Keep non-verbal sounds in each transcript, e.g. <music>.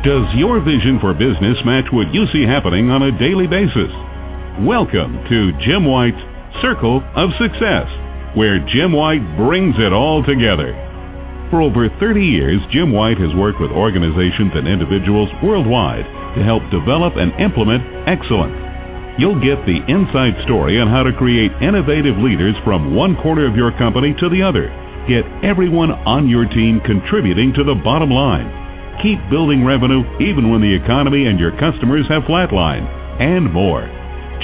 Does your vision for business match what you see happening on a daily basis? Welcome to Jim White's Circle of Success, where Jim White brings it all together. For over 30 years, Jim White has worked with organizations and individuals worldwide to help develop and implement excellence. You'll get the inside story on how to create innovative leaders from one corner of your company to the other. Get everyone on your team contributing to the bottom line keep building revenue even when the economy and your customers have flatlined, and more.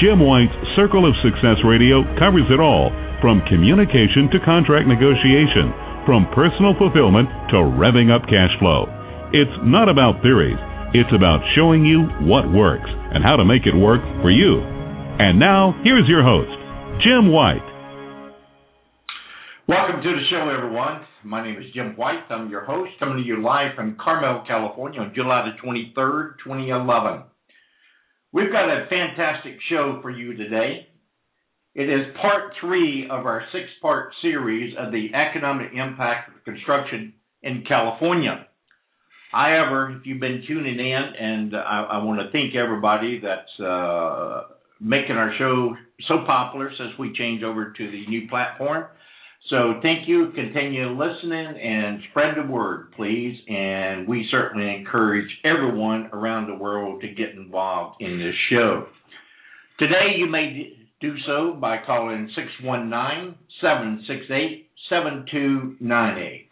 Jim White's Circle of Success Radio covers it all from communication to contract negotiation, from personal fulfillment to revving up cash flow. It's not about theories, it's about showing you what works and how to make it work for you. And now, here's your host, Jim White. Welcome to the show, everyone. My name is Jim White. I'm your host, coming to you live from Carmel, California on July the 23rd, 2011. We've got a fantastic show for you today. It is part three of our six part series of the economic impact of construction in California. However, if you've been tuning in, and I, I want to thank everybody that's uh, making our show so popular since we changed over to the new platform. So thank you. Continue listening and spread the word, please. And we certainly encourage everyone around the world to get involved in this show. Today, you may do so by calling 619 768 7298.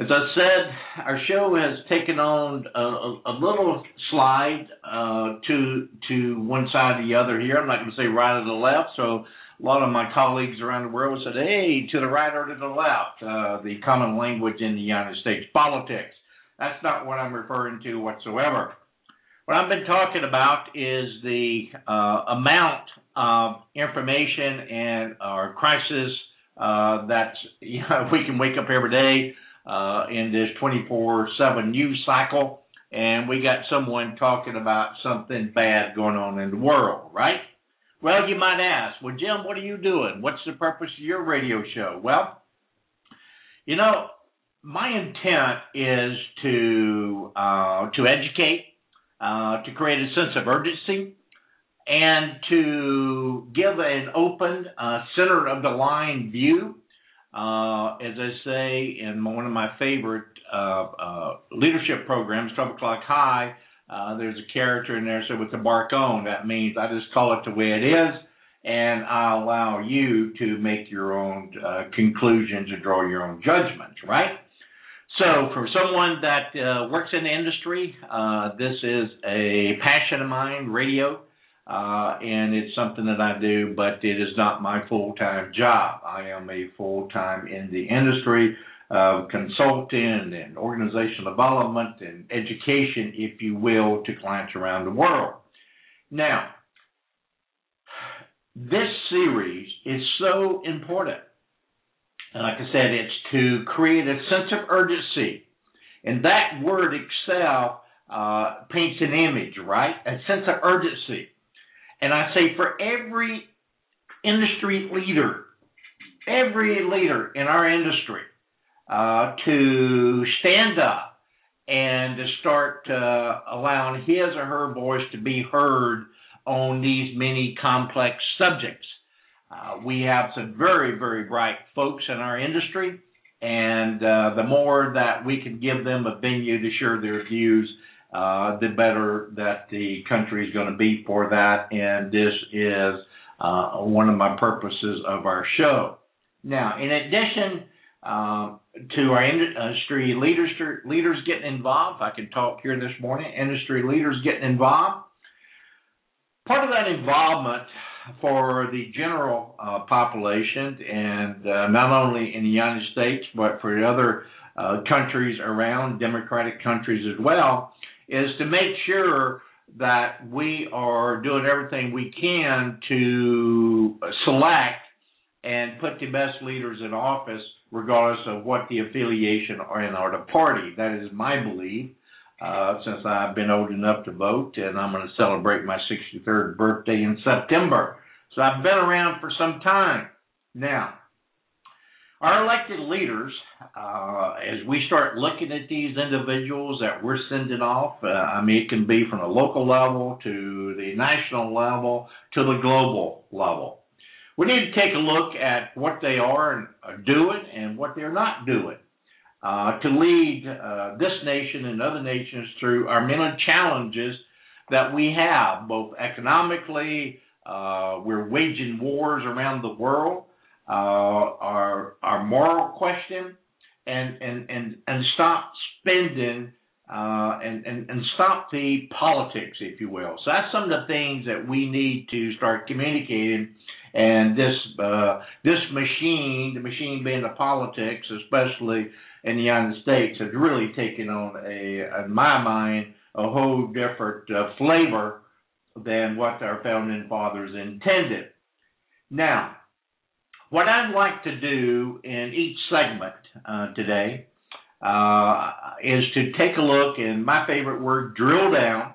As I said, our show has taken on a, a, little slide uh, to to one side or the other here. I'm not going to say right or the left, so a lot of my colleagues around the world said, hey, to the right or to the left, uh, the common language in the United States, politics. That's not what I'm referring to whatsoever. What I've been talking about is the uh, amount of information and our crisis uh, that <laughs> you know, we can wake up every day uh, in this 24/7 news cycle, and we got someone talking about something bad going on in the world, right? Well, you might ask, well, Jim, what are you doing? What's the purpose of your radio show? Well, you know, my intent is to uh, to educate, uh, to create a sense of urgency, and to give an open, uh, center of the line view. Uh, as I say in one of my favorite uh, uh, leadership programs, 12 O'clock High, uh, there's a character in there, so with the bark on, that means I just call it the way it is, and I allow you to make your own uh, conclusions and draw your own judgments, right? So, for someone that uh, works in the industry, uh, this is a passion of mine, radio, uh, and it's something that I do, but it is not my full time job. I am a full time in the industry uh, consulting and organizational development and education, if you will, to clients around the world. Now, this series is so important. And like I said, it's to create a sense of urgency. And that word excel uh, paints an image, right? A sense of urgency. And I say for every industry leader, every leader in our industry, uh, to stand up and to start uh, allowing his or her voice to be heard on these many complex subjects. Uh, we have some very, very bright folks in our industry, and uh, the more that we can give them a venue to share their views, uh, the better that the country is going to be for that. And this is one of my purposes of our show. Now, in addition to our industry leaders, leaders getting involved. I can talk here this morning. Industry leaders getting involved. Part of that involvement for the general uh, population, and uh, not only in the United States but for the other uh, countries around, democratic countries as well, is to make sure that we are doing everything we can to select and put the best leaders in office regardless of what the affiliation or in our party. That is my belief. Uh, since I've been old enough to vote, and I'm going to celebrate my 63rd birthday in September. So I've been around for some time. Now, our elected leaders, uh, as we start looking at these individuals that we're sending off, uh, I mean, it can be from the local level to the national level to the global level. We need to take a look at what they are doing and what they're not doing uh, to lead uh, this nation and other nations through our many challenges that we have, both economically, uh, we're waging wars around the world uh, our our moral question and and and and stop spending uh, and, and and stop the politics, if you will. So that's some of the things that we need to start communicating. And this uh, this machine, the machine being the politics, especially in the United States, has really taken on a, in my mind, a whole different uh, flavor than what our founding fathers intended. Now, what I'd like to do in each segment uh, today uh, is to take a look, and my favorite word, drill down.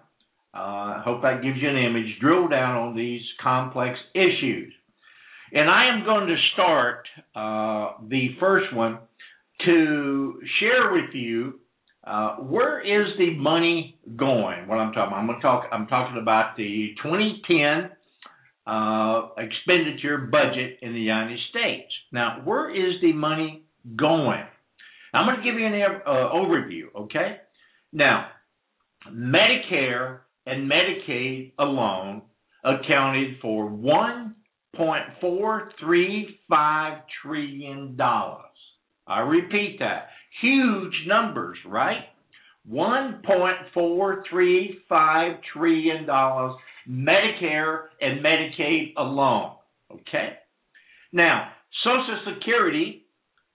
I uh, hope that gives you an image. Drill down on these complex issues. And I am going to start uh, the first one to share with you uh, where is the money going? What I'm talking about, I'm going to talk. I'm talking about the 2010 uh, expenditure budget in the United States. Now, where is the money going? I'm going to give you an uh, overview, okay? Now, Medicare and Medicaid alone accounted for $1.435 trillion. I repeat that. Huge numbers, right? $1.435 trillion Medicare and Medicaid alone. Okay? Now, Social Security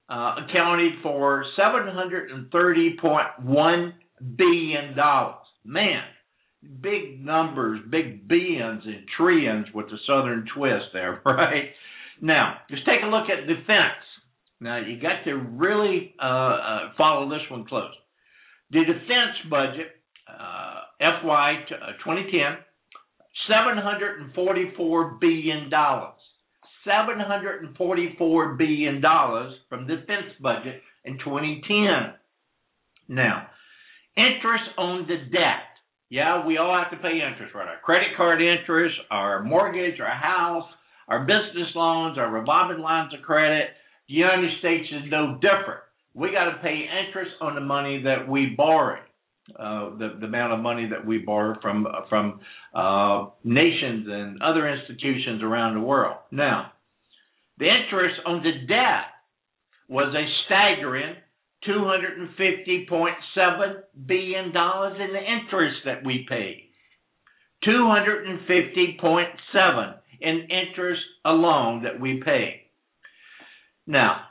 uh, accounted for $730.1 billion. Man, big numbers, big billions and trillions with the southern twist there, <laughs> right? Now, just take a look at defense. Now, you got to really uh, uh, follow this one close. The defense budget, uh, FY 2010, $744 billion. $744 billion from the defense budget in 2010. Now, interest on the debt. Yeah, we all have to pay interest, right? Our credit card interest, our mortgage, our house, our business loans, our revolving lines of credit. The United States is no different. We got to pay interest on the money that we borrow uh, the, the amount of money that we borrow from from uh, nations and other institutions around the world. Now, the interest on the debt was a staggering $250.7 billion in the interest that we paid. 250.7 in interest alone that we pay. Now,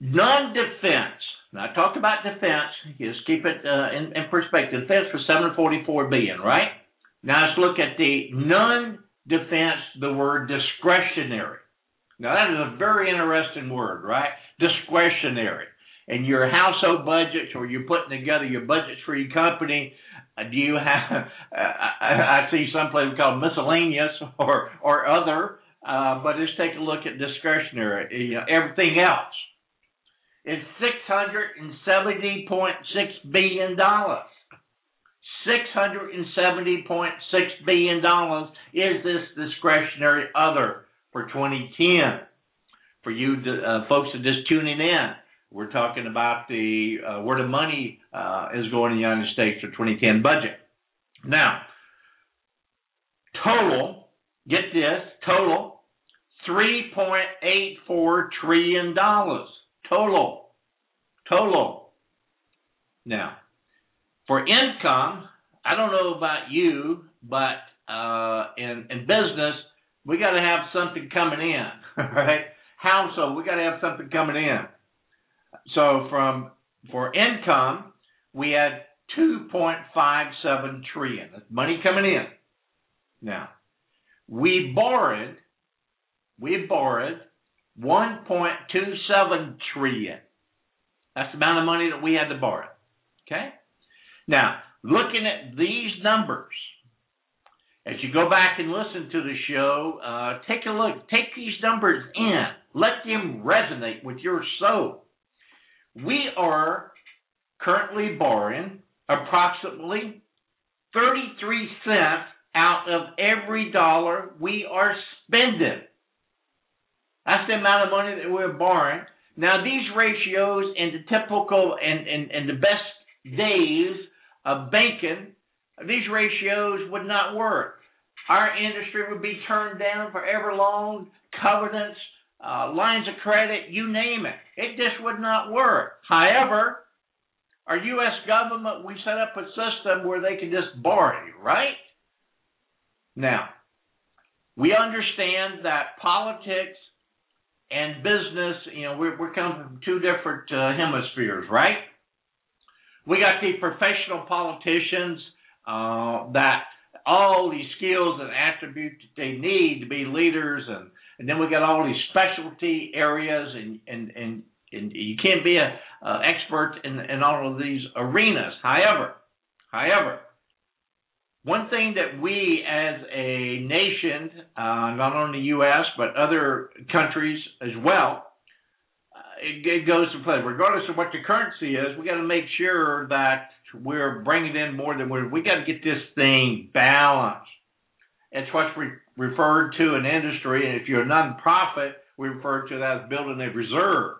non-defense now I talked about defense. Just keep it uh, in, in, perspective. Defense was 744 billion, right? Now let's look at the non-defense. The word discretionary. Now that is a very interesting word, right? Discretionary. And your household budgets, or you're putting together your budgets for your company, uh, do you have? <laughs> I, I see some places called miscellaneous or or other. Uh, but let's take a look at discretionary. You know, everything else is $670.6 billion. $670.6 billion is this discretionary other for 2010. For you uh, folks that just tuning in, we're talking about the uh, where the money uh, is going in the United States for 2010 budget. Now, total, get this, total, $3.84 trillion Total. Total. Now, for income, I don't know about you, but uh, in in business, we got to have something coming in, <laughs> right? Household, we got to have something coming in. So from for income, we had 2.57 trillion. That's money coming in. Now, we borrowed, we borrowed 1.27 trillion. That's the amount of money that we had to borrow. Okay? Now, looking at these numbers, as you go back and listen to the show, uh, take a look, take these numbers in. Let them resonate with your soul. We are currently borrowing approximately 33 cents out of every dollar we are spending. That's the amount of money that we're borrowing. Now, these ratios in the typical and, and, and the best days of banking, these ratios would not work. Our industry would be turned down forever long, covenants, uh, lines of credit, you name it. It just would not work. However, our U.S. government, we set up a system where they can just borrow you, right? Now, we understand that politics and business, you know, we're, we're coming from two different uh, hemispheres, right? We got the professional politicians uh, that all these skills and attributes that they need to be leaders, and, and then we got all these specialty areas, and and and, and you can't be a expert in in all of these arenas. However, however, one thing that we as a nation, uh, not only the U.S. but other countries as well, uh, it, it, goes to play. Regardless of what the currency is, we got to make sure that we're bringing in more than we're. We got to get this thing balanced. It's what's re- referred to in industry, and if you're a nonprofit, we refer to that as building a reserve.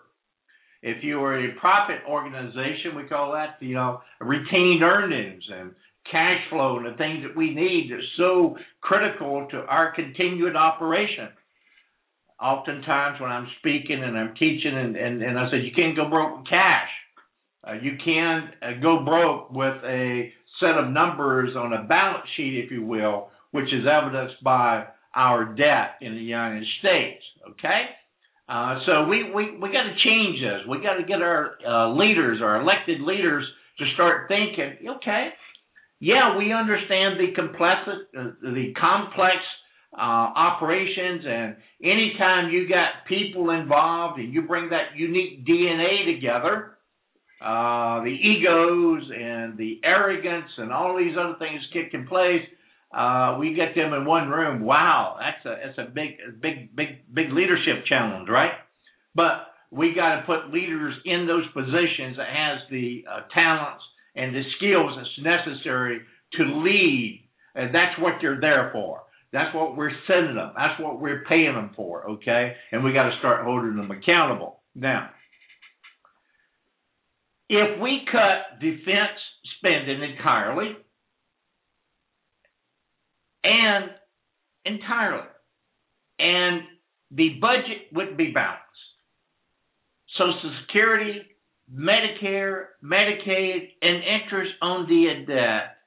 If you are a profit organization, we call that you know retained earnings and cash flow and the things that we need that's so critical to our continued operation. Oftentimes, when I'm speaking and I'm teaching, and, and, and I said, you can't go broke with cash. Uh, you can uh, go broke with a set of numbers on a balance sheet, if you will, which is evidenced by our debt in the United States. Okay? Uh, so we, we, we got to change this. We got to get our uh, leaders, our elected leaders, to start thinking, okay, yeah, we understand the complex, uh, the complex uh, operations, and anytime you got people involved and you bring that unique DNA together, uh, the egos and the arrogance and all these other things kick in place. Uh, we get them in one room. Wow, that's a that's a big big big big leadership challenge, right? But we got to put leaders in those positions that has the uh, talents and the skills that's necessary to lead. And that's what they're there for. That's what we're sending them. That's what we're paying them for, okay? And we got to start holding them accountable. Now, if we cut defense spending entirely, and entirely, and the budget would be balanced. Social Security, Medicare, Medicaid, and interest on the debt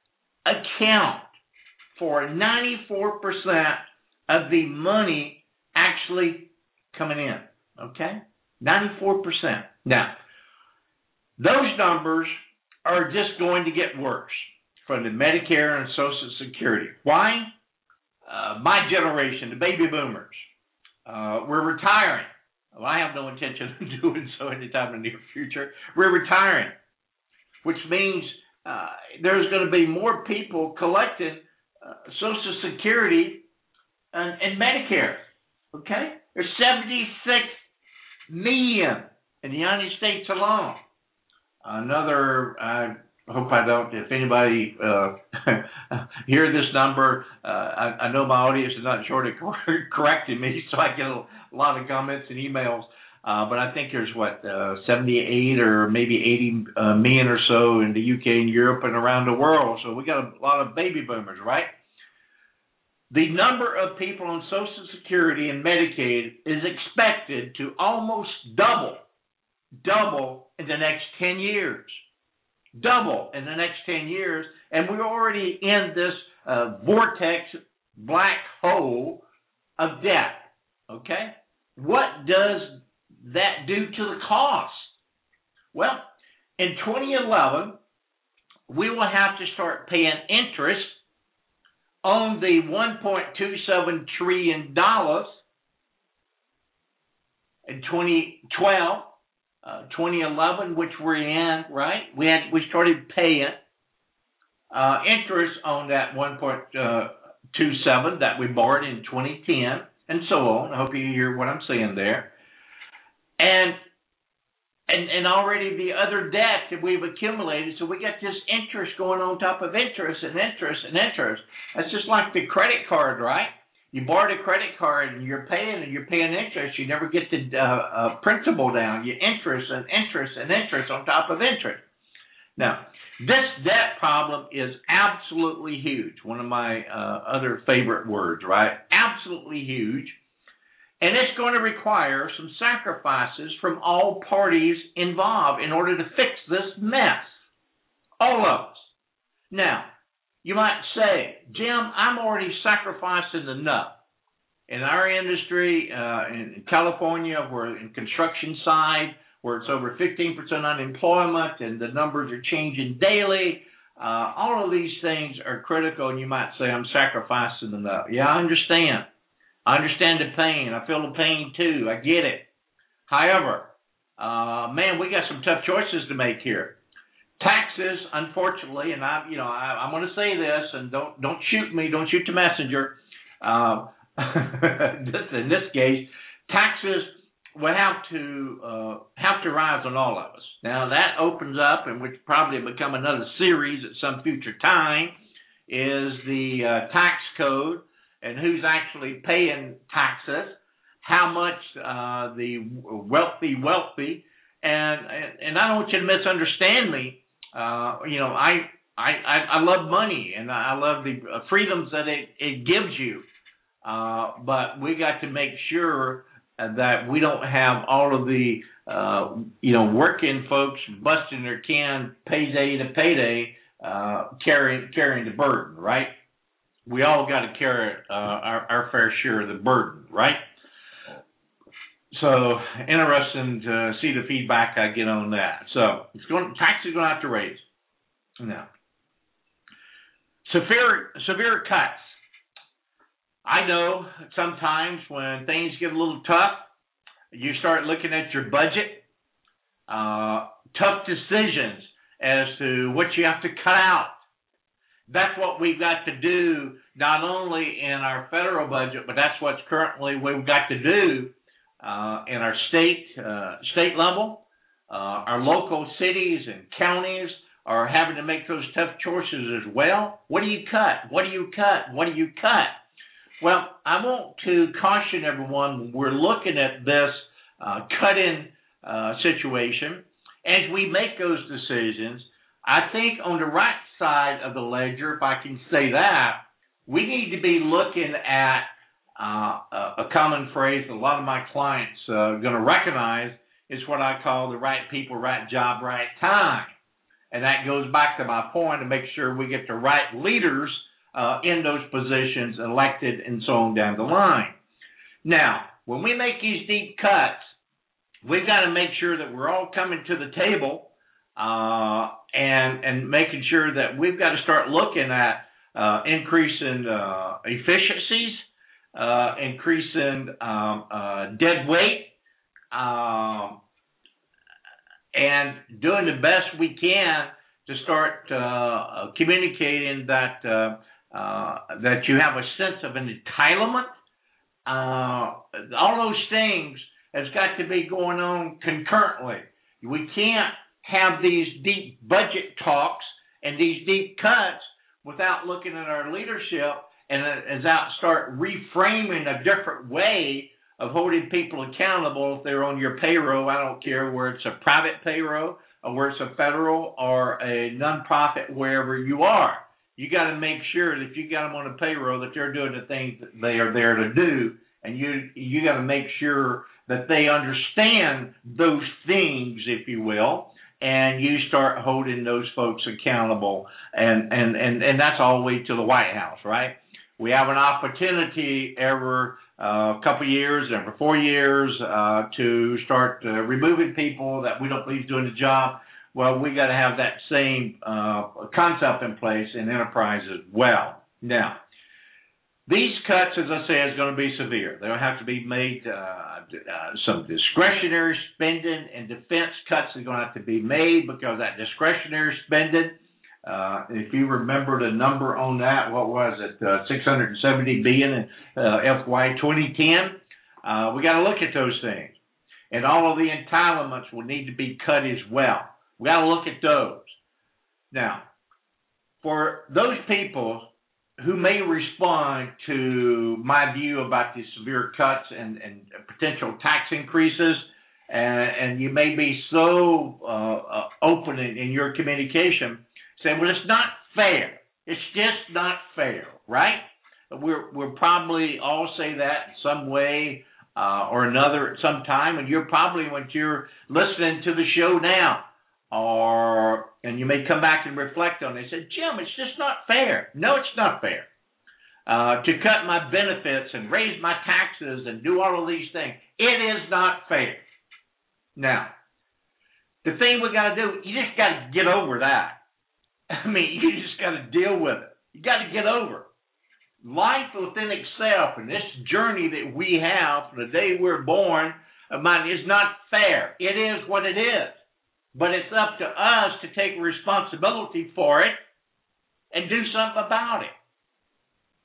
account for 94% of the money actually coming in. Okay? 94%. Now, those numbers are just going to get worse from the Medicare and Social Security. Why? Uh, my generation, the baby boomers, uh, we're retiring. Well, I have no intention of <laughs> doing so anytime in the near future. We're retiring, which means uh, there's going to be more people collecting uh, Social Security and, and Medicare. Okay? There's 76 million in the United States alone. Another, I hope I don't, if anybody uh, <laughs> hear this number, uh, I, I know my audience is not short of <laughs> correcting me, so I get a lot of comments and emails. Uh, but I think there's what uh, 78 or maybe 80 uh, million or so in the UK and Europe and around the world. So we got a lot of baby boomers, right? The number of people on Social Security and Medicaid is expected to almost double, double in the next 10 years. Double in the next 10 years. And we're already in this uh, vortex, black hole of debt. Okay? What does that do to the cost? Well, in 2011, we will have to start paying interest on the 1.27 trillion dollars in 2012, uh, 2011, which we're in, right? We had we started paying uh, interest on that 1.27 that we borrowed in 2010, and so on. I hope you hear what I'm saying there. and and and already the other debt that we've accumulated. So we got this interest going on top of interest and interest and interest. That's just like the credit card, right? You borrowed a credit card and you're paying and you're paying interest. You never get the uh, uh, principal down. You interest and interest and interest on top of interest. Now, this debt problem is absolutely huge. One of my uh, other favorite words, right? Absolutely huge. And it's going to require some sacrifices from all parties involved in order to fix this mess. All of us. Now, you might say, Jim, I'm already sacrificing enough. In our industry, uh, in California, where in construction side, where it's over 15% unemployment and the numbers are changing daily, uh, all of these things are critical. And you might say, I'm sacrificing enough. Yeah, I understand. I understand the pain. I feel the pain too. I get it. However, uh, man, we got some tough choices to make here. Taxes, unfortunately, and I, you know, I, I'm going to say this, and don't don't shoot me, don't shoot the messenger. Uh, <laughs> in this case, taxes will have to uh, have to rise on all of us. Now that opens up, and which probably become another series at some future time, is the uh, tax code and who's actually paying taxes, how much uh, the wealthy wealthy, and and I don't want you to misunderstand me. Uh, you know, I, I I love money and I love the freedoms that it it gives you, uh, but we got to make sure that we don't have all of the uh, you know working folks busting their can payday to payday uh, carrying carrying the burden, right? we all got to carry uh, our, our fair share of the burden, right? So interesting to see the feedback I get on that. So it's going taxes going to have to raise. Now, severe severe cuts. I know sometimes when things get a little tough, you start looking at your budget. Uh, tough decisions as to what you have to cut out that's what we've got to do, not only in our federal budget, but that's what's currently we've got to do uh, in our state uh, state level. Uh, our local cities and counties are having to make those tough choices as well. What do you cut? What do you cut? What do you cut? Well, I want to caution everyone we're looking at this uh, cut-in uh, situation, as we make those decisions, I think on the right side of the ledger, if I can say that, we need to be looking at uh, a common phrase that a lot of my clients are uh, going to recognize is what I call the right people, right job, right time. And that goes back to my point to make sure we get the right leaders uh, in those positions elected and so on down the line. Now, when we make these deep cuts, we've got to make sure that we're all coming to the table uh, and and making sure that we've got to start looking at uh, increasing uh, efficiencies, uh, increasing um, uh, dead weight, um, and doing the best we can to start uh, communicating that that you have a sense of an entitlement. all those things has got to be going on concurrently. We can't have these deep budget talks and these deep cuts without looking at our leadership and as I start reframing a different way of holding people accountable if they're on your payroll. I don't care where it's a private payroll or where it's a federal or a nonprofit, wherever you are. You got to make sure that you got them on a payroll that they're doing the things that they are there to do, and you you got to make sure that they understand those things, if you will, and you start holding those folks accountable and and and and that's all the way to the white house right we have an opportunity every uh, couple years every four years uh, to start uh, removing people that we don't believe doing the job well we got to have that same uh, concept in place in enterprise as well now these cuts, as I say, is going to be severe. There'll have to be made uh, uh, some discretionary spending and defense cuts are going to have to be made because that discretionary spending, uh, if you remember the number on that, what was it, uh, 670 billion in uh, FY 2010? Uh, we got to look at those things. and all of the entitlements will need to be cut as well. We got to look at those. Now, for those people who may respond to my view about the severe cuts and, and potential tax increases, and, and you may be so uh, uh, open in, in your communication, saying, "Well, it's not fair. It's just not fair, right?" We're we'll probably all say that in some way uh, or another at some time, and you're probably when you're listening to the show now, or and you may come back and reflect on it. Say, Jim, it's just not fair. No, it's not fair. Uh, to cut my benefits and raise my taxes and do all of these things, it is not fair. Now, the thing we got to do, you just got to get over that. <laughs> I mean, you just got to deal with it. You got to get over it life within itself and this journey that we have from the day we're born uh, of mine is not fair. It is what it is. But it's up to us to take responsibility for it and do something about it.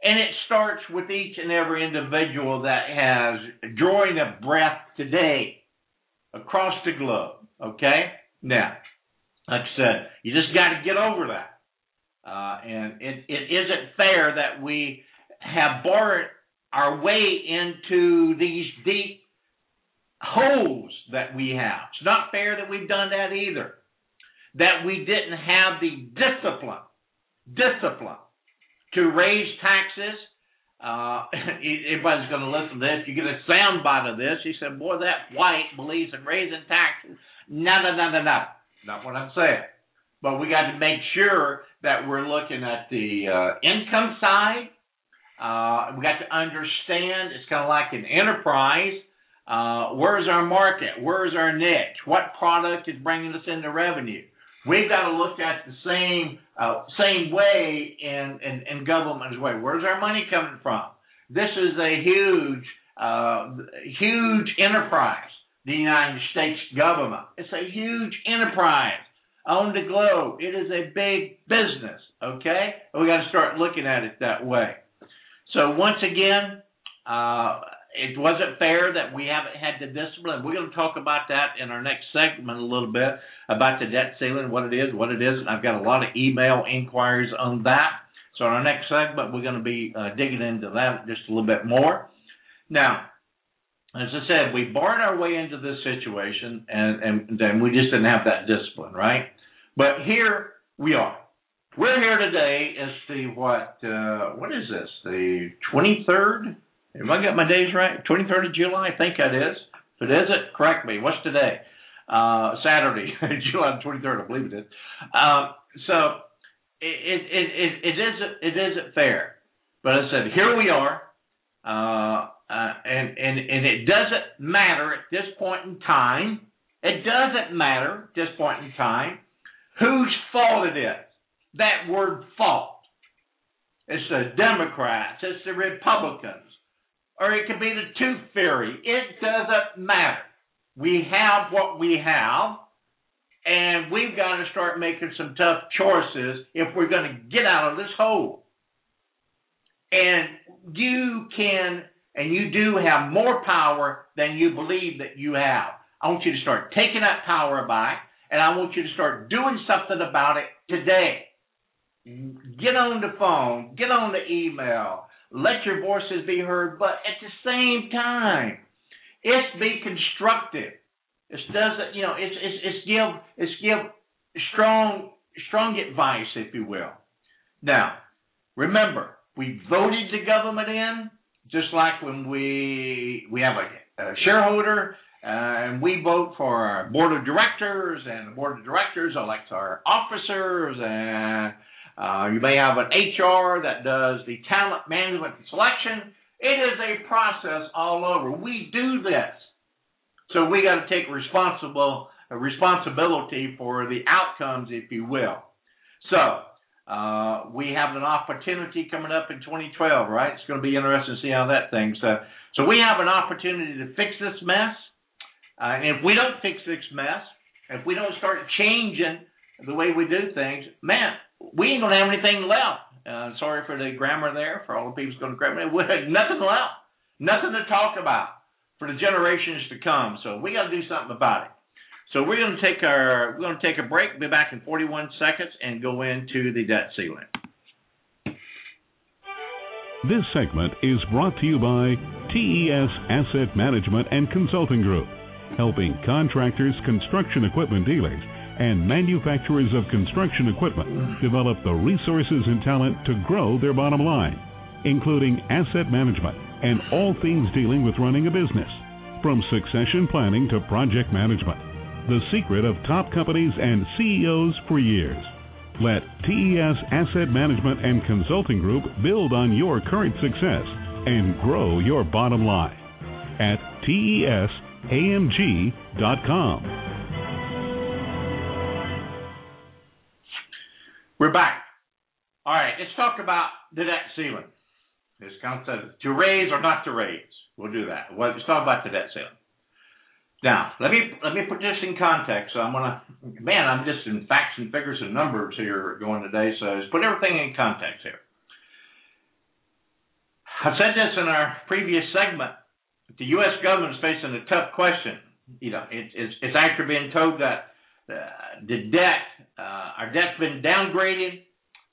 And it starts with each and every individual that has drawing a breath today across the globe. Okay? Now, like I said, you just got to get over that. Uh, and it, it isn't fair that we have bored our way into these deep holes that we have. It's not fair that we've done that either. That we didn't have the discipline, discipline to raise taxes. Uh, <laughs> everybody's going to listen to this. You get a sound bite of this. He said, Boy, that white believes in raising taxes. No, no, no, no, no. Not what I'm saying. But we got to make sure that we're looking at the uh, income side uh, we got to understand it's kind of like an enterprise. Uh, where's our market? Where's our niche? What product is bringing us into revenue? We've got to look at the same uh, same way in, in, in government as well. Where's our money coming from? This is a huge uh, huge enterprise. The United States government. It's a huge enterprise on the globe. It is a big business. Okay, we got to start looking at it that way. So once again, uh, it wasn't fair that we haven't had the discipline. We're going to talk about that in our next segment a little bit about the debt ceiling, what it is, what it isn't. I've got a lot of email inquiries on that. So in our next segment, we're going to be uh, digging into that just a little bit more. Now, as I said, we barred our way into this situation, and and then we just didn't have that discipline, right? But here we are. We're here today as the what? Uh, what is this? The 23rd? Have I got my days right? 23rd of July, I think that is. If it isn't, correct me. What's today? Uh, Saturday, <laughs> July 23rd, I believe it is. Uh, so it, it, it, it, isn't, it isn't fair. But I said, here we are. Uh, uh, and, and, and it doesn't matter at this point in time. It doesn't matter at this point in time whose fault it is that word fault. It's the Democrats, it's the Republicans, or it could be the tooth fairy. It doesn't matter. We have what we have, and we've got to start making some tough choices if we're going to get out of this hole. And you can, and you do have more power than you believe that you have. I want you to start taking that power back, and I want you to start doing something about it today get on the phone, get on the email, let your voices be heard, but at the same time, it's be constructive. It doesn't, you know, it's it's it's give it's give strong strong advice, if you will. Now, remember, we voted the government in, just like when we we have a, a shareholder uh, and we vote for our board of directors, and the board of directors elects our officers, and uh, you may have an HR that does the talent management and selection. It is a process all over. We do this. So we got to take responsible responsibility for the outcomes, if you will. So uh, we have an opportunity coming up in 2012, right? It's going to be interesting to see how that thing. So, so we have an opportunity to fix this mess. Uh, and if we don't fix this mess, if we don't start changing the way we do things, man, we ain't gonna have anything left. Uh, sorry for the grammar there, for all the people gonna grab me. We have nothing left, nothing to talk about. for the generations to come. So we got to do something about it. So we're going to take our we're going to take a break. Be back in 41 seconds and go into the debt ceiling. This segment is brought to you by TES Asset Management and Consulting Group, helping contractors, construction equipment dealers, and manufacturers of construction equipment develop the resources and talent to grow their bottom line, including asset management and all things dealing with running a business, from succession planning to project management. The secret of top companies and CEOs for years. Let TES Asset Management and Consulting Group build on your current success and grow your bottom line at TESAMG.com. We're back. All right, let's talk about the debt ceiling. This concept to raise or not to raise. We'll do that. Let's talk about the debt ceiling. Now, let me let me put this in context. I'm gonna, man, I'm just in facts and figures and numbers here going today. So let's put everything in context here. I said this in our previous segment. The U.S. government is facing a tough question. You know, it, it's it's actually being told that uh, the debt, uh, our debt's been downgraded,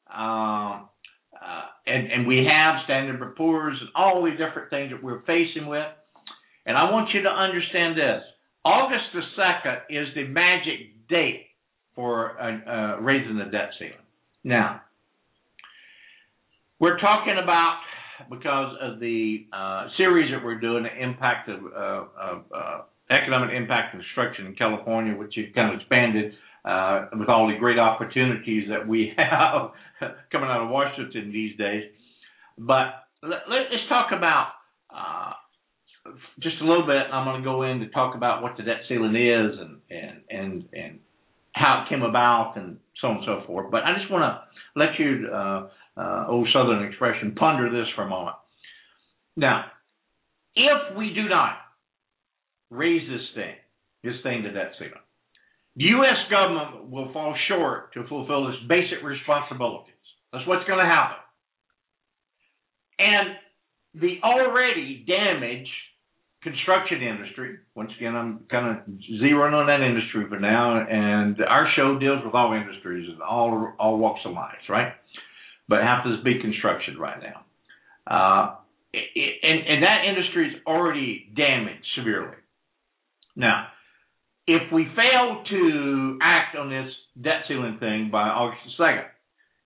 uh, uh, and and we have Standard & Poor's and all these different things that we're facing with. And I want you to understand this August the 2nd is the magic date for uh, uh, raising the debt ceiling. Now, we're talking about because of the uh, series that we're doing, the impact of, uh, of uh, economic impact construction in California, which has kind of expanded uh, with all the great opportunities that we <laughs> have coming out of Washington these days. But let, us talk about just a little bit. I'm going to go in to talk about what the debt ceiling is and and and and how it came about and so on and so forth. But I just want to let you, uh, uh, old Southern expression, ponder this for a moment. Now, if we do not raise this thing, this thing to debt ceiling, the U.S. government will fall short to fulfill its basic responsibilities. That's what's going to happen. And the already damaged construction industry. Once again, I'm kind of zeroing on that industry for now, and our show deals with all industries and all all walks of life, right? But happens to be construction right now. Uh, and, and that industry is already damaged severely. Now, if we fail to act on this debt ceiling thing by August the 2nd,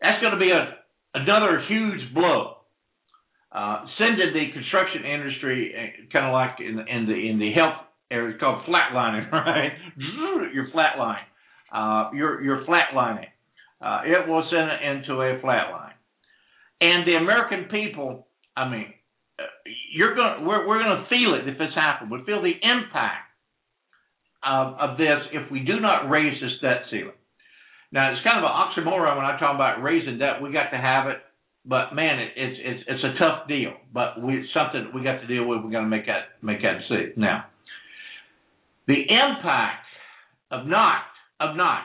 that's going to be a, another huge blow uh, sending the construction industry uh, kind of like in, in the in the health area, it's called flatlining, <laughs> right? you're flatline. Uh, you're you're flatlining. Uh, it will send it into a flatline. And the American people, I mean, uh, you're going we're we're going to feel it if this happens. We feel the impact of, of this if we do not raise this debt ceiling. Now it's kind of an oxymoron when I talk about raising debt. We got to have it but man, it, it's it's it's a tough deal. But we something we got to deal with. We're going to make that make that decision now. The impact of not of not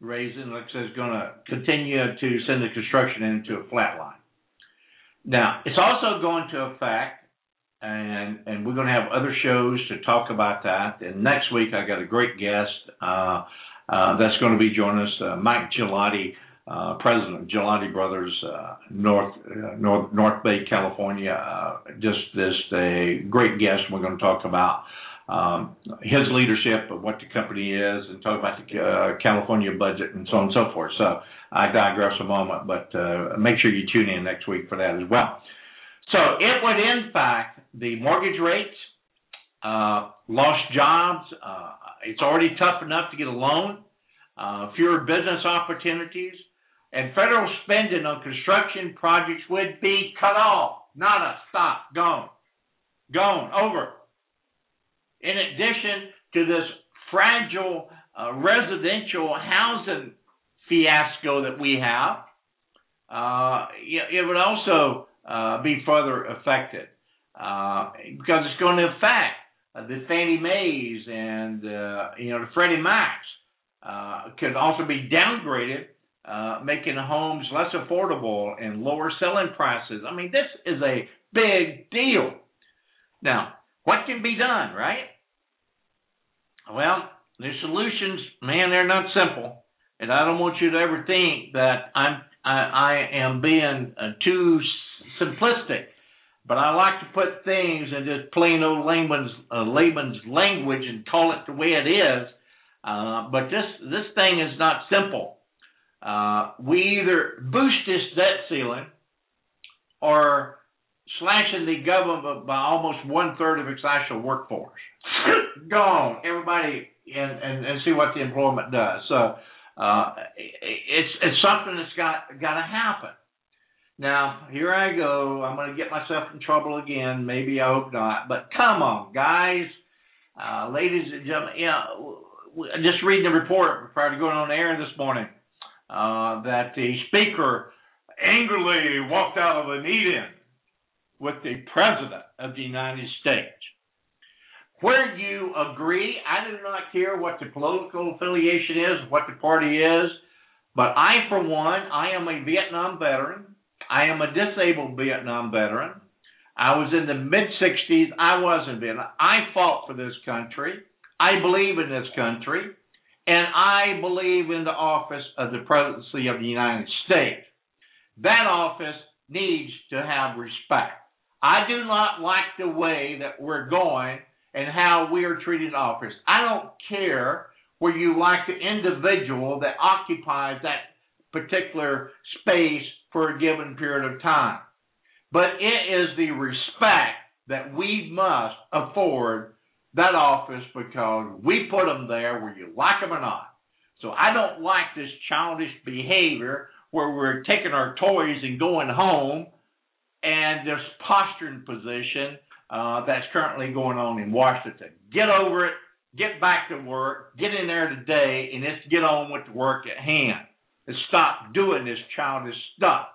raising, like said, is going to continue to send the construction into a flat line. Now, it's also going to affect, and and we're going to have other shows to talk about that. And next week, I got a great guest uh, uh, that's going to be joining us, uh, Mike Ghilotti uh, president of Ghilotti Brothers, uh, North, uh, North North Bay, California. Uh, just this a great guest. We're going to talk about um, his leadership of what the company is, and talk about the uh, California budget and so on and so forth. So I digress a moment, but uh, make sure you tune in next week for that as well. So it would impact the mortgage rates, lost jobs. it's already tough enough to get a loan. Uh, fewer business opportunities, and federal spending on construction projects would be cut off. Not a stop, gone, gone, over. In addition to this fragile uh, residential housing fiasco that we have, uh, it would also uh, be further affected uh, because it's going to affect uh, the Fannie Mae's and uh, you know the Freddie Macs could also be downgraded uh, making homes less affordable and lower selling prices. I mean, this is a big deal. Now, what can be done, right? Well, the solutions, man, they're not simple, and I don't want you to ever think that I'm I, I am being uh, too simplistic. But I like to put things in just plain old layman's uh, layman's language and call it the way it is. Uh, but this this thing is not simple. Uh, we either boost this debt ceiling or slashing the government by almost one third of its actual workforce. <coughs> Gone, everybody, and, and and see what the employment does. So uh, it's it's something that's got got to happen. Now here I go. I'm going to get myself in trouble again. Maybe I hope not. But come on, guys, uh, ladies and gentlemen. You know, just reading the report prior to going on air this morning uh, that the speaker angrily walked out of a meeting with the president of the United States. Where you agree, I do not care what the political affiliation is, what the party is, but I, for one, I am a Vietnam veteran. I am a disabled Vietnam veteran. I was in the mid 60s. I was in Vietnam. I fought for this country. I believe in this country. And I believe in the office of the presidency of the United States. That office needs to have respect. I do not like the way that we're going and how we are treated office. I don't care where you like the individual that occupies that particular space for a given period of time. But it is the respect that we must afford that office because we put them there where you like them or not. So I don't like this childish behavior where we're taking our toys and going home and this posturing position uh, that's currently going on in Washington. Get over it. Get back to work. Get in there today, and let's get on with the work at hand. And stop doing this childish stuff.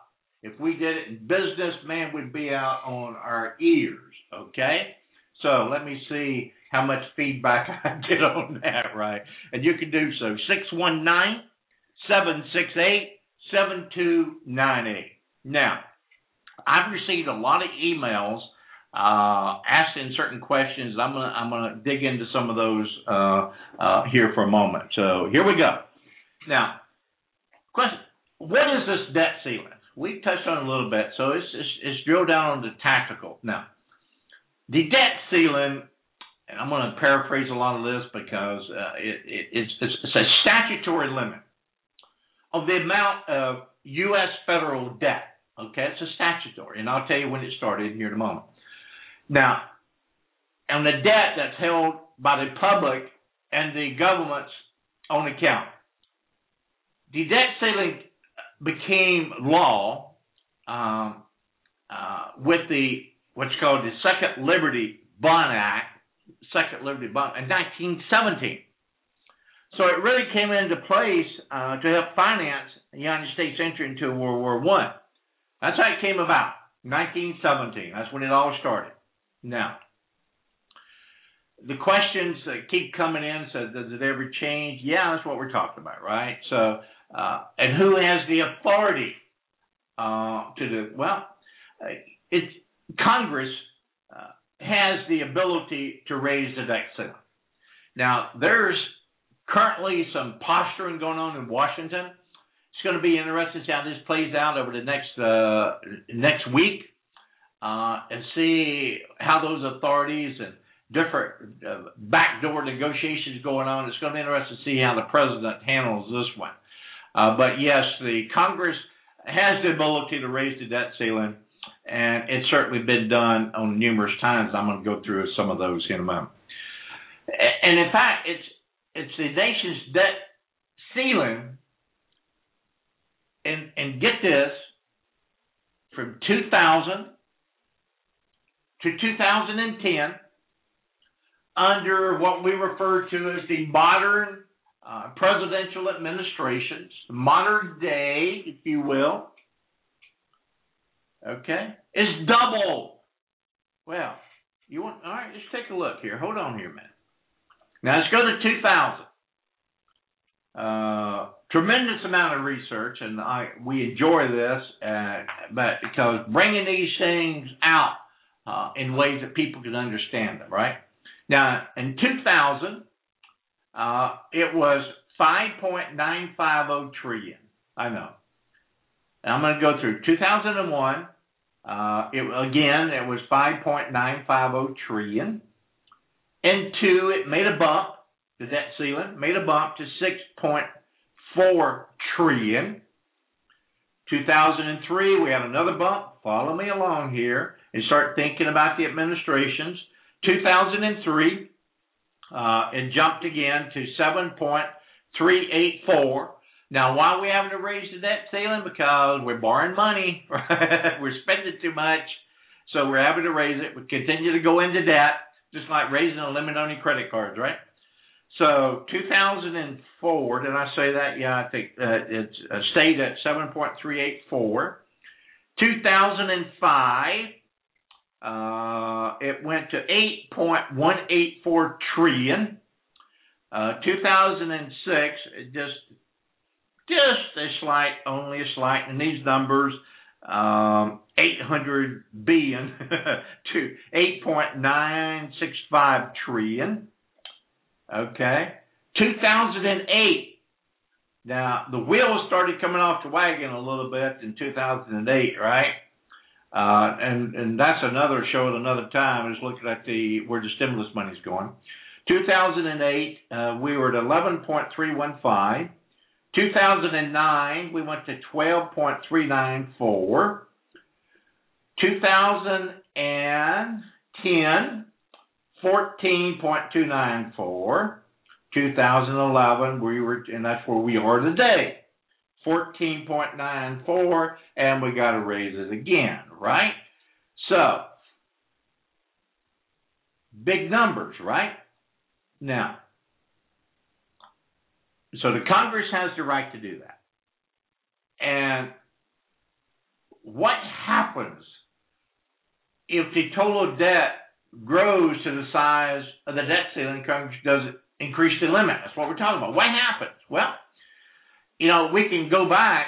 If we did it in business, man, we'd be out on our ears. Okay. So let me see how much feedback <laughs> I get on that, right? And you can do so. 619 768 7298. Now, I've received a lot of emails uh, asking certain questions. I'm gonna I'm gonna dig into some of those uh, uh, here for a moment. So here we go. Now, question: What is this debt ceiling? We touched on a little bit, so it's it's, it's drilled down on the tactical. Now, the debt ceiling, and I'm going to paraphrase a lot of this because uh, it, it, it's, it's a statutory limit of the amount of U.S. federal debt. Okay, it's a statutory, and I'll tell you when it started here in a moment. Now, on the debt that's held by the public and the government's own account, the debt ceiling became law um, uh, with the what's called the Second Liberty Bond Act, Second Liberty Bond in 1917. So it really came into place uh, to help finance the United States entry into World War One. That's how it came about, 1917. That's when it all started. Now, the questions that keep coming in so does it ever change? Yeah, that's what we're talking about, right? So, uh, and who has the authority uh, to do? Well, uh, it's Congress uh, has the ability to raise the debt ceiling. Now, there's currently some posturing going on in Washington. It's going to be interesting to see how this plays out over the next uh, next week uh, and see how those authorities and different uh, backdoor negotiations going on. It's going to be interesting to see how the president handles this one. Uh, but yes, the Congress has the ability to raise the debt ceiling, and it's certainly been done on numerous times. I'm going to go through some of those in a moment. And in fact, it's it's the nation's debt ceiling, and and get this, from 2000 to 2010 under what we refer to as the modern uh, presidential administrations, modern day, if you will. Okay, It's double. Well, you want all right? Let's take a look here. Hold on here, man. Now let's go to 2000. Uh, tremendous amount of research, and I we enjoy this, uh, but because bringing these things out uh, in ways that people can understand them, right? Now, in 2000, uh, it was 5.950 trillion. I know. And I'm going to go through 2001. Uh, it again, it was 5.950 trillion. And two, it made a bump. The debt ceiling made a bump to 6.4 trillion. 2003, we had another bump. Follow me along here and start thinking about the administrations. 2003, uh, it jumped again to 7.384. Now, why we having to raise the debt ceiling? Because we're borrowing money. <laughs> we're spending too much. So we're having to raise it. We continue to go into debt, just like raising a limit on your credit cards, right? So 2004, did I say that? Yeah, I think uh, it's uh, stayed at 7.384. 2005, uh, it went to 8.184 trillion. Uh, 2006, just just a slight, only a slight, and these numbers, um, 800 billion <laughs> to 8.965 trillion. Okay. 2008. Now, the wheels started coming off the wagon a little bit in 2008, right? Uh, and and that's another show at another time. Is looking at the where the stimulus money's going. 2008, uh, we were at 11.315. 2009, we went to 12.394. 2010, 14.294. 2011, we were, and that's where we are today. 14.94, and we got to raise it again, right? So, big numbers, right? Now, so the Congress has the right to do that. And what happens if the total debt grows to the size of the debt ceiling? Congress doesn't increase the limit. That's what we're talking about. What happens? Well, you know, we can go back,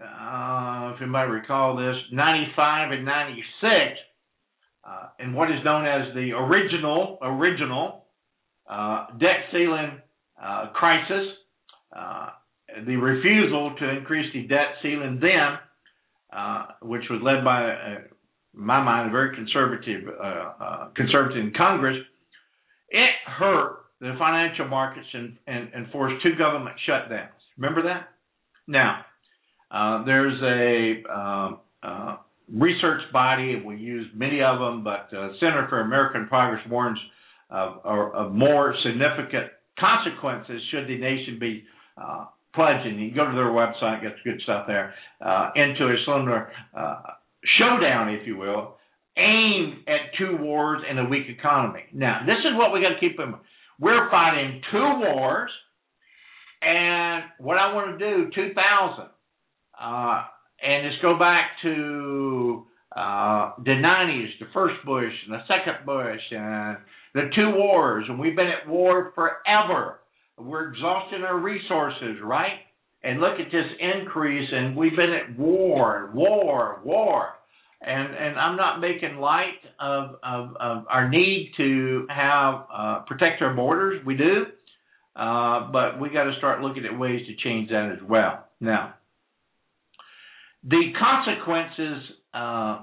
uh, if you might recall this, 95 and 96, uh, in what is known as the original, original uh, debt ceiling uh, crisis, uh, the refusal to increase the debt ceiling then, uh, which was led by, uh, in my mind, a very conservative, conservative in Congress, it hurt the financial markets and, and, and forced two government shutdowns. Remember that? Now, uh, there's a uh, uh, research body, we use many of them, but uh, Center for American Progress warns of, of, more significant consequences should the nation be uh, pledging. You go to their website, get good stuff there, uh, into a similar showdown, if you will, aimed at two wars and a weak economy. Now, this is what we got to keep in mind. We're fighting two wars, and what I want to do, 2000, uh, and just go back to uh, the 90s, the first Bush and the second Bush, and the two wars, and we've been at war forever. We're exhausting our resources, right? And look at this increase, and we've been at war, war, war and and I'm not making light of of, of our need to have uh, protect our borders. We do, uh, but we got to start looking at ways to change that as well. Now, the consequences uh,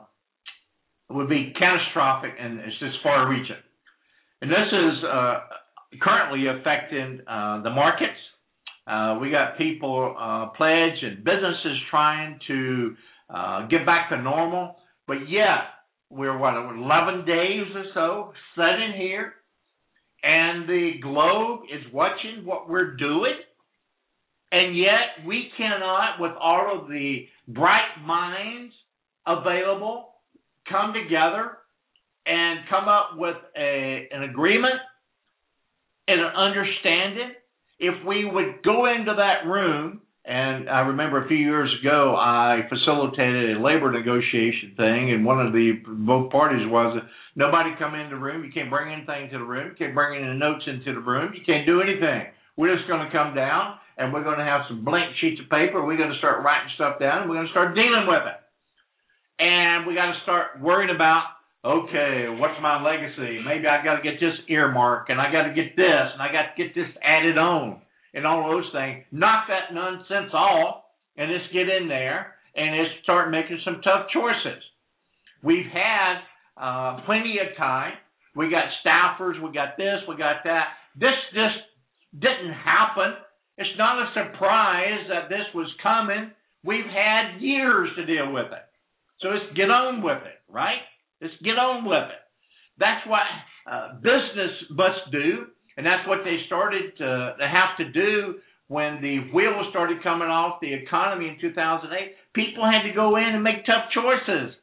would be catastrophic, and it's just far-reaching. And this is uh, currently affecting uh, the markets. Uh, we got people pledge and businesses trying to get back to normal. But yet, we're what, 11 days or so sitting here, and the globe is watching what we're doing, and yet we cannot, with all of the bright minds available, come together and come up with a, an agreement and an understanding. If we would go into that room and I remember a few years ago, I facilitated a labor negotiation thing, and one of the both parties was nobody come in the room. You can't bring anything to the room. You can't bring any notes into the room. You can't do anything. We're just going to come down, and we're going to have some blank sheets of paper. We're going to start writing stuff down, and we're going to start dealing with it. And we got to start worrying about okay, what's my legacy? Maybe I got to get this earmark, and I got to get this, and I got to get this added on, and all those things. Knock that nonsense off, and just get in there and just start making some tough choices. We've had uh, plenty of time. We got staffers, we got this, we got that. This just didn't happen. It's not a surprise that this was coming. We've had years to deal with it. So let's get on with it, right? Let's get on with it. That's what uh, business must do, and that's what they started to, to have to do when the wheels started coming off the economy in 2008. People had to go in and make tough choices.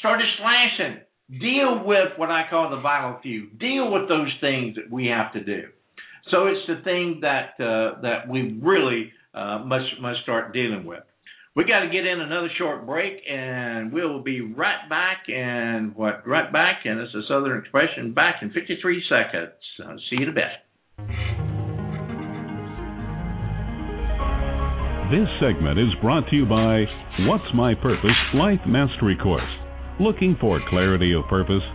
Started slashing. Deal with what I call the vital few. Deal with those things that we have to do. So it's the thing that uh, that we really uh, must must start dealing with. We got to get in another short break, and we'll be right back. And what right back? And it's a Southern expression. Back in 53 seconds. I'll see you in a bit. This segment is brought to you by What's My Purpose Life Mastery Course. Looking for clarity of purpose?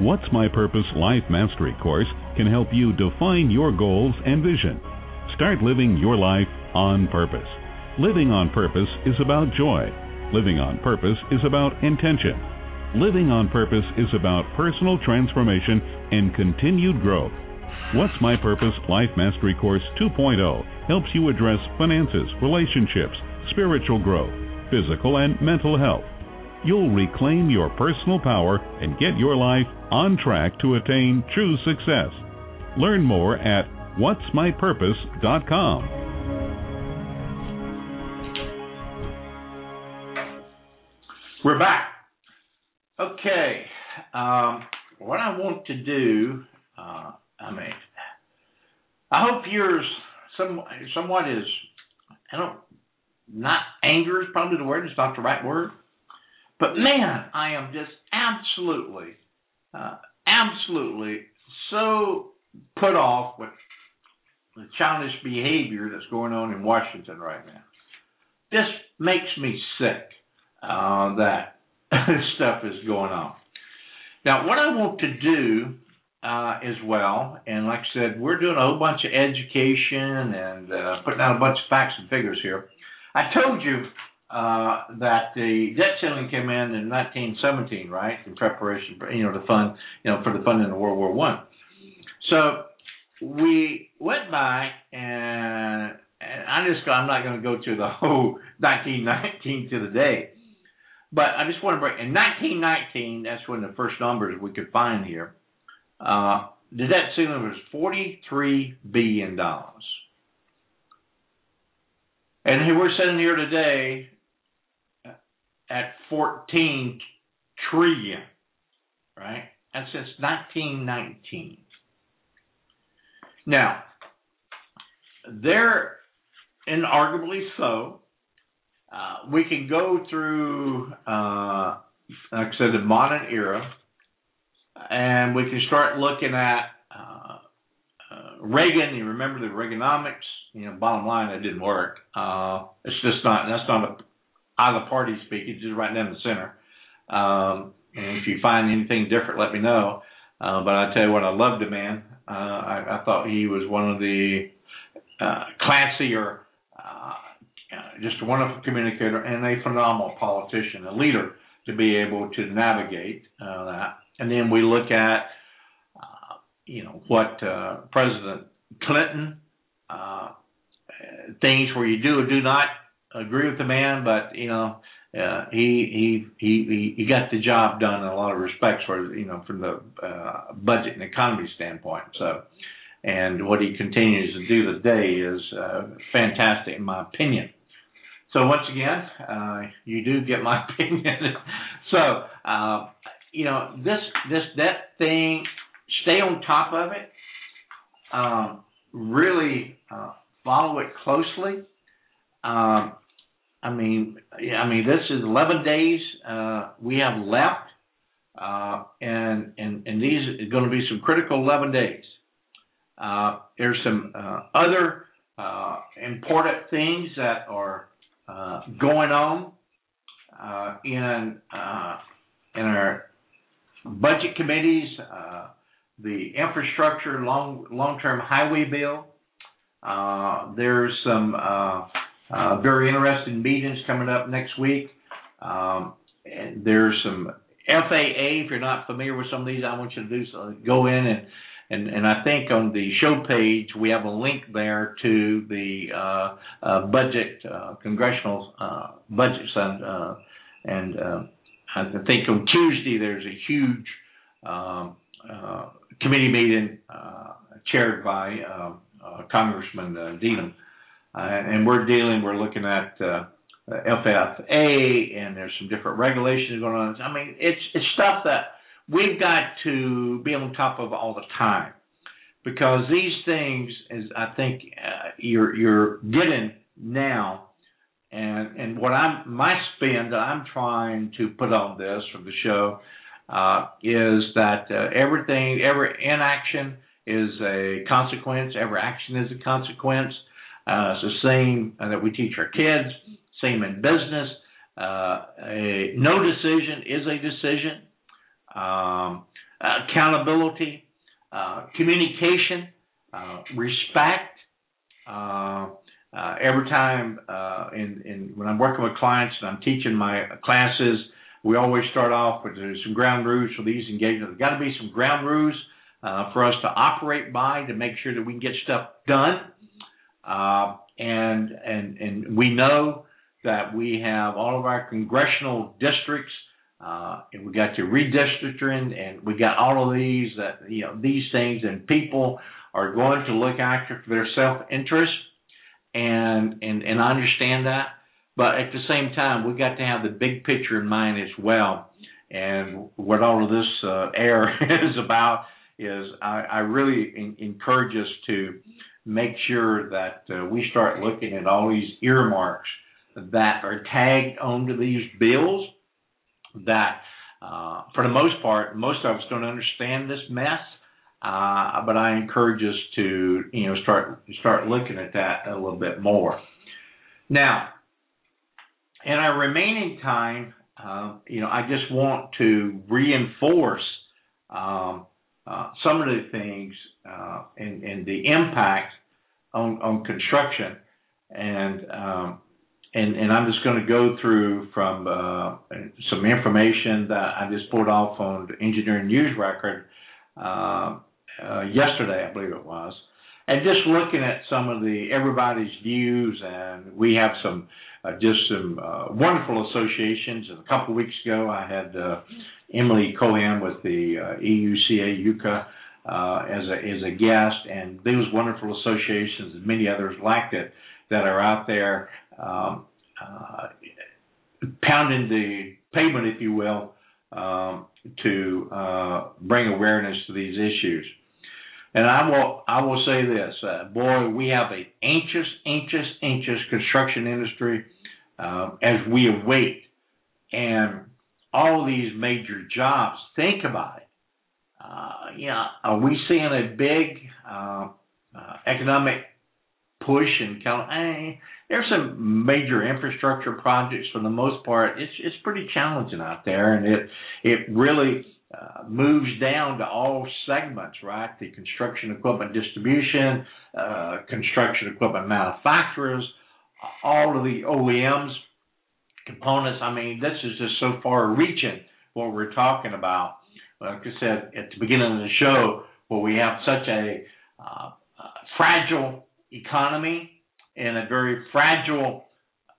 What's My Purpose Life Mastery Course can help you define your goals and vision. Start living your life on purpose. Living on purpose is about joy. Living on purpose is about intention. Living on purpose is about personal transformation and continued growth. What's My Purpose Life Mastery Course 2.0 helps you address finances, relationships, spiritual growth, physical and mental health. You'll reclaim your personal power and get your life on track to attain true success. Learn more at what'smypurpose.com. We're back. Okay. Um, what I want to do, uh, I mean, I hope yours some, somewhat is, I don't, not anger is probably the word, it's not the right word. But man, I am just absolutely, uh, absolutely so put off with the childish behavior that's going on in Washington right now. This makes me sick uh, that <laughs> stuff is going on. Now, what I want to do uh, as well, and like I said, we're doing a whole bunch of education and uh, putting out a bunch of facts and figures here. I told you uh, that the debt ceiling came in in 1917, right, in preparation for you know the fund, you know, for the funding of World War One. So we went by and, and I just I'm not going to go to the whole <laughs> 1919 to the day, but I just want to break in 1919. That's when the first numbers we could find here. Uh, the debt ceiling was 43 billion dollars. And here we're sitting here today at 14 trillion, right? And since 1919. Now, they're inarguably so. Uh, we can go through, uh, like I said, the modern era, and we can start looking at uh, uh Reagan. You remember the Reaganomics? You know, bottom line, it didn't work. Uh, it's just not. That's not a either party speak. It's just right down the center. Um, and if you find anything different, let me know. But I tell you what, I loved the man. I, I thought he was one of the classier, just a wonderful communicator and a phenomenal politician, a leader to be able to navigate uh, that. And then we look at, uh, you know, what uh, President Clinton uh, things where you do or do not agree with the man, but you know, uh, he, he he he got the job done in a lot of respects for you know from the uh, budget and economy standpoint. So, and what he continues to do today is fantastic in my opinion. So once again, uh, you do get my <laughs> opinion. so uh, you know this this that thing, stay on top of it. Um, really uh, follow it closely. Um, I mean, I mean, this is 11 days uh, we have left, uh, and and and these are going to be some critical 11 days. Uh, there's some other important things that are uh, going on in in our budget committees, uh, the infrastructure long long term highway bill. Uh, there's some uh, uh, very interesting meetings coming up next week. Um, and there's some FAA. If you're not familiar with some of these, I want you to do so. Go in and and and I think on the show page we have a link there to the uh, uh, budget, uh, congressional uh, budgets, and uh, and uh, I think on Tuesday there's a huge um, uh, committee meeting uh, chaired by uh, uh, Congressman uh, Deaton, and we're dealing. We're looking at FFA, and there's some different regulations going on. I mean, it's it's stuff that we've got to be on top of all the time because these things, as I think uh, you're you're getting now, and and what I'm my spin that I'm trying to put on this for the show uh, is that uh, everything, every inaction is a consequence. Every action is a consequence. Uh, it's the same that we teach our kids. Same in business. Uh, a, no decision is a decision. Um, accountability, uh, communication, uh, respect. Uh, every time in, in when I'm working with clients and I'm teaching my classes, we always start off with there's some ground rules for these engagements. There's got to be some ground rules uh, for us to operate by to make sure that we can get stuff done. Uh, and and and we know that we have all of our congressional districts, uh, and we got your redistricting, and we got all of these that you know these things, and people are going to look after their self interest, and and and I understand that. But at the same time, we got to have the big picture in mind as well. And what all of this uh, air <laughs> is about is I, I really in, encourage us to make sure that uh, we start looking at all these earmarks that are tagged onto these bills that uh, for the most part most of us don't understand this mess uh, but I encourage us to you know start start looking at that a little bit more. Now in our remaining time, uh, you know, I just want to reinforce um, uh, some of the things uh, and, and, the impact on, on construction, and um, and and I'm just going to go through from uh, some information that I just pulled off on the Engineering News Record uh, uh, yesterday, I believe it was, and just looking at some of the everybody's views, and we have some uh, just some uh, wonderful associations. And a couple of weeks ago, I had uh, Emily Cohen with the EUCA UCA as a as a guest, and those wonderful associations and many others like it that are out there um, uh, pounding the pavement, if you will, um, to uh, bring awareness to these issues. And I will I will say this, uh, boy, we have a anxious, anxious, anxious construction industry uh, as we await and all these major jobs. Think about it. Uh, you are we seeing a big uh, uh, economic push in California? There's some major infrastructure projects. For the most part, it's it's pretty challenging out there, and it it really uh, moves down to all segments, right? The construction equipment distribution, uh, construction equipment manufacturers, all of the OEMs components. I mean, this is just so far reaching what we're talking about. Like I said at the beginning of the show, where we have such a uh, uh, fragile economy and a very fragile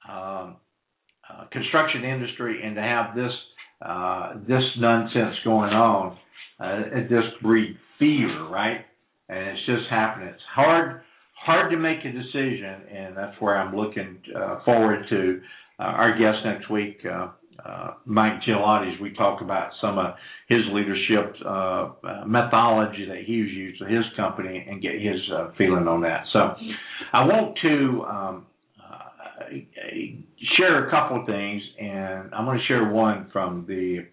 um, uh, construction industry, and to have this uh, this nonsense going on, uh, it just breeds fear, right? And it's just happening. It's hard hard to make a decision, and that's where I'm looking uh, forward to uh, our guest next week, uh, uh, Mike as we talk about some of his leadership uh, methodology that he's used with his company and get his uh, feeling on that. So I want to um, uh, share a couple of things, and I'm going to share one from the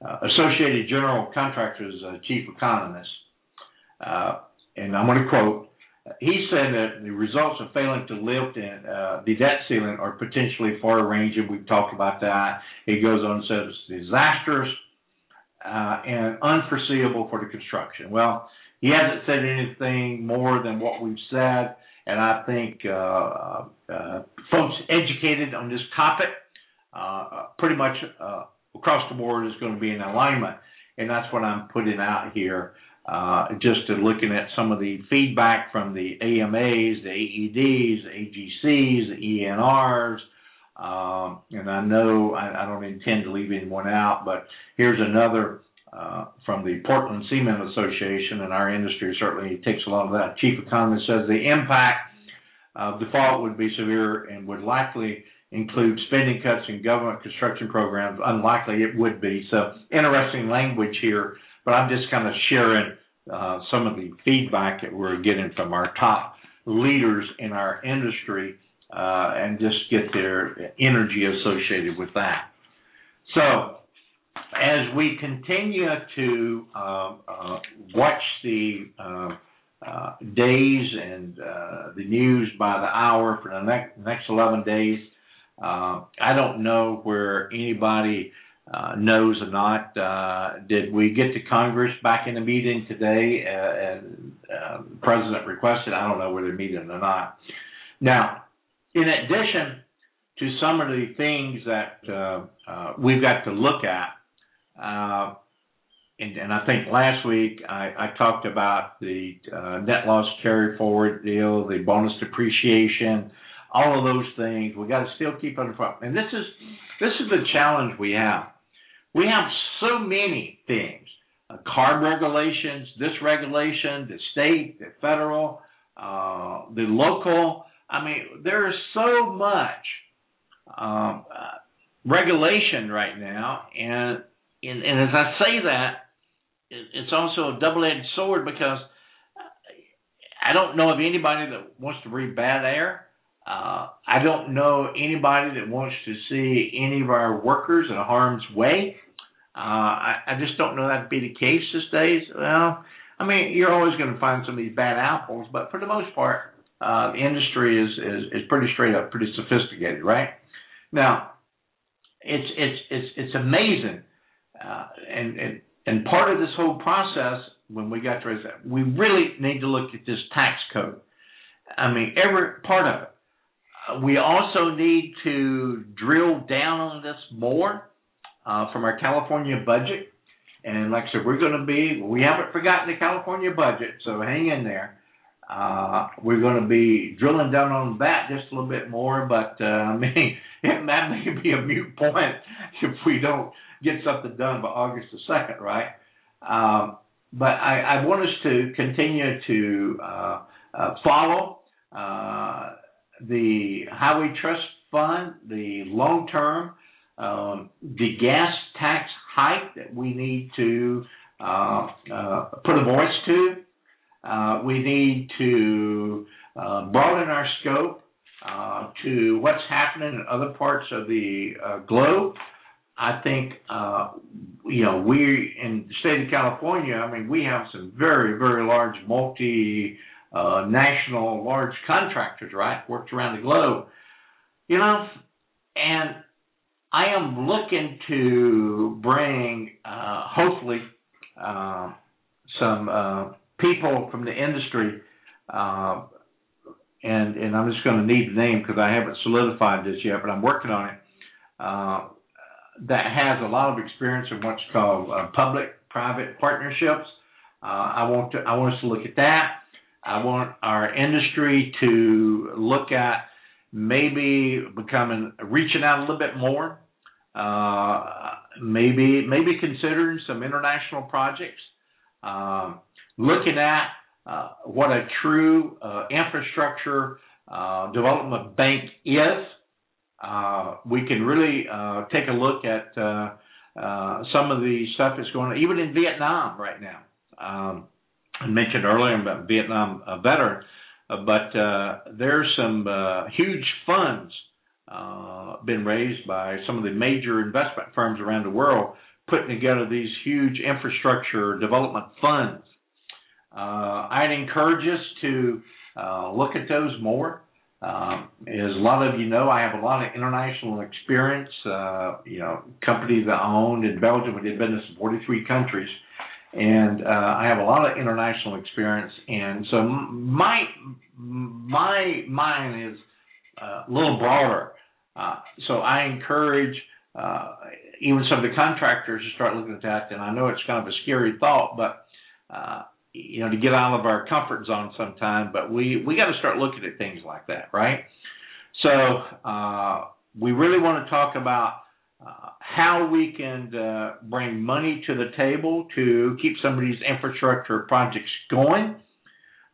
Associated General Contractors chief economist. and I'm going to quote he said that the results of failing to lift in, uh, the debt ceiling are potentially far ranging. We've talked about that. He goes on and says it's disastrous. uh, and unforeseeable for the construction. Well, he hasn't said anything more than what we've said, and I think uh, uh, folks educated on this topic uh, pretty much uh, across the board is going to be in alignment, and that's what I'm putting out here. Uh, just to looking at some of the feedback from the AMAs, the AEDs, the AGCs, the ENRs, um, and I know I, I, don't intend to leave anyone out, but here's another uh, from the Portland Cement Association, and our industry certainly takes a lot of that. Chief economist says the impact of default would be severe and would likely include spending cuts in government construction programs. Unlikely it would be. So interesting language here, but I'm just kind of sharing uh, some of the feedback that we're getting from our top leaders in our industry uh, and just get their energy associated with that. So as we continue to uh, uh, watch the uh, uh days and the news by the hour for the next, next 11 days, I don't know where anybody Uh, knows or not. Uh, did we get to Congress back in the meeting today? Uh, and the president requested. I don't know whether meeting or not. Now, in addition to some of the things that we've got to look at uh, and, and, I think last week I, I talked about the uh, net loss carry forward deal, the bonus depreciation, all of those things. We got to still keep on front. And this is this is the challenge we have. We have so many things: uh, CARB regulations, this regulation, the state, the federal, uh, the local. I mean, there is so much um, uh, regulation right now, and and, and as I say that, it's also a double-edged sword because I don't know of anybody that wants to breathe bad air. Uh, I don't know anybody that wants to see any of our workers in harm's way. Uh, I, I just don't know that to be the case these days. Well, I mean, you're always going to find some of these bad apples, but for the most part, uh, the industry is, is is pretty straight up, pretty sophisticated, right? Now, it's it's it's it's amazing uh, and, and and part of this whole process, when we got to raise that, we really need to look at this tax code. I mean, every part of it. Uh, we also need to drill down on this more uh, from our California budget. And like I said, we're going to be, we haven't forgotten the California budget, so hang in there. Uh, we're going to be drilling down on that just a little bit more, but uh, <laughs> I mean, that may be a mute point <laughs> if we don't get something done by August the 2nd, right? Um, but I, I, want us to continue to uh, uh, follow uh, the Highway Trust Fund, the long term, um, the gas tax hike that we need to uh, uh, put a voice to. Uh, we need to broaden our scope to what's happening in other parts of the globe. I think uh, you know we in the state of California. I mean, we have some very very large multi uh, national large contractors, right? Worked around the globe, you know, and I am looking to bring uh, hopefully uh, some uh, people from the industry. Uh, and and I'm just going to need the name because I haven't solidified this yet, but I'm working on it that has a lot of experience in what's called uh, public-private partnerships. Uh, I want to I want us to look at that. I want our industry to look at maybe becoming reaching out a little bit more. Uh, maybe maybe considering some international projects. Um, looking at uh, what a true uh, infrastructure uh, development bank is uh, we can really uh, take a look at some of the stuff that's going on, even in Vietnam right now. Um, I mentioned earlier about Vietnam veteran, but uh, there's some uh, huge funds uh, been raised by some of the major investment firms around the world putting together these huge infrastructure development funds. Uh, I'd encourage us to uh, look at those more. Um, as a lot of you know, I have a lot of international experience. Uh, you know, companies that I owned in Belgium, we did business in 43 countries, and uh, I have a lot of international experience. And so my my mind is uh, a little broader. Uh, so I encourage uh, even some of the contractors to start looking at that. And I know it's kind of a scary thought, but uh, you know, to get out of our comfort zone sometime, but we we got to start looking at things like that, right? So uh, we really want to talk about uh, how we can uh, bring money to the table to keep some of these infrastructure projects going,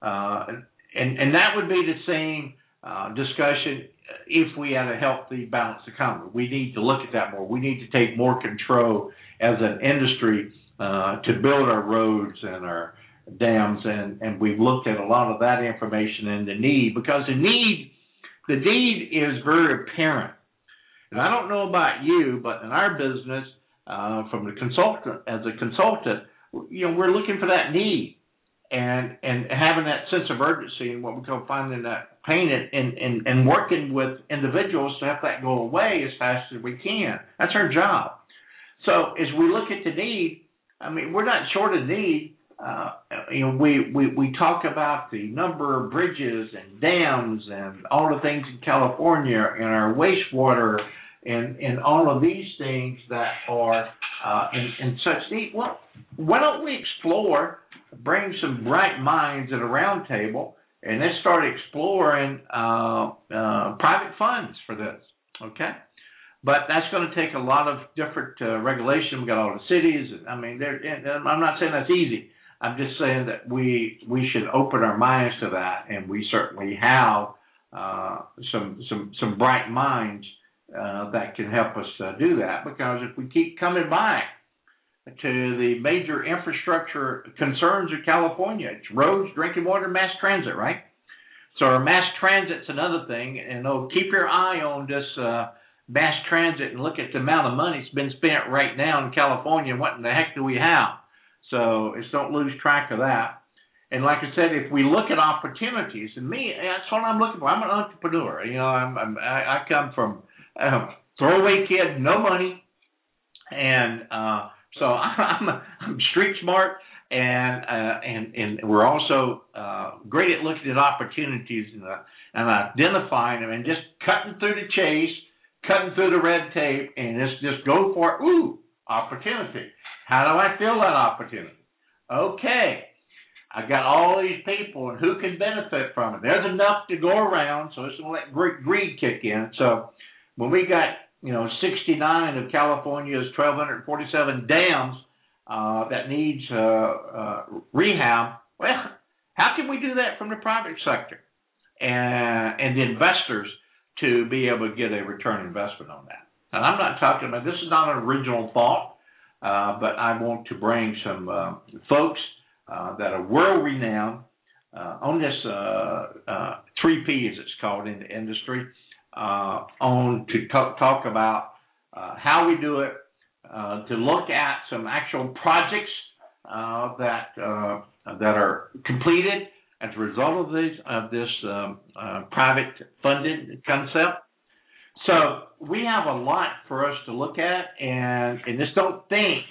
uh, and and that would be the same uh, discussion if we had a healthy, balanced economy. We need to look at that more. We need to take more control as an industry uh, to build our roads and our dams, and, and we've looked at a lot of that information and the need because the need the need is very apparent. And I don't know about you, but in our business, uh, from the consultant as a consultant, you know, we're looking for that need and and having that sense of urgency and what we call finding that pain and, and and working with individuals to have that go away as fast as we can. That's our job. So as we look at the need, I mean, we're not short of need uh, you know, we, we, we talk about the number of bridges and dams and all the things in California and our wastewater and, and all of these things that are uh, in, in such deep. Well, why don't we explore, bring some bright minds at a round table, and let's start exploring uh, uh, private funds for this, okay? But that's going to take a lot of different uh, regulation. We've got all the cities. I mean, I'm not saying that's easy, I'm just saying that we we should open our minds to that, and we certainly have uh, some some some bright minds uh, that can help us uh, do that. Because if we keep coming back to the major infrastructure concerns of California, it's roads, drinking water, mass transit, right? So our mass transit's another thing, and oh, keep your eye on this uh, mass transit and look at the amount of money that's been spent right now in California. What in the heck do we have? So just don't lose track of that. And like I said, if we look at opportunities, and me, that's what I'm looking for. I'm an entrepreneur. You know, I'm, I'm I, I come from a throwaway kid, no money, and uh, so <laughs> I'm I'm street smart, and uh, and and we're also uh, great at looking at opportunities and uh, and identifying them and just cutting through the chase, cutting through the red tape, and just just go for it. Ooh, opportunity. How do I fill that opportunity? Okay, I've got all these people, and who can benefit from it? There's enough to go around, so it's going to let greed kick in. So when we got you know 69 of California's 1,247 dams uh, that needs uh, uh, rehab, well, how can we do that from the private sector and and the investors to be able to get a return investment on that? And I'm not talking about this is not an original thought. Uh, but I want to bring some uh, folks uh, that are world renowned uh, on this uh, uh, three P, as it's called in the industry, Uh, on to talk, talk about uh, how we do it, uh, to look at some actual projects that that are completed as a result of this of this um, private funded concept so we have a lot for us to look at, and and just don't think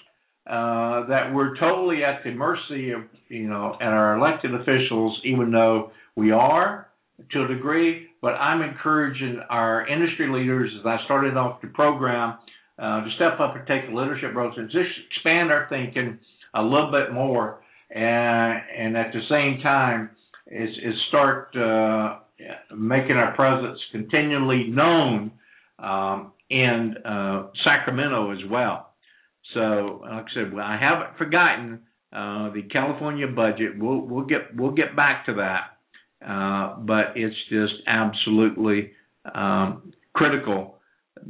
uh, that we're totally at the mercy of you know and our elected officials, even though we are to a degree. But I'm encouraging our industry leaders, as I started off the program, uh, to step up and take the leadership roles and just expand our thinking a little bit more, and and at the same time is is start uh, making our presence continually known um, in uh, Sacramento as well. So, like I said, well, I haven't forgotten uh, the California budget. We'll we'll get we'll get back to that, uh, but it's just absolutely um, critical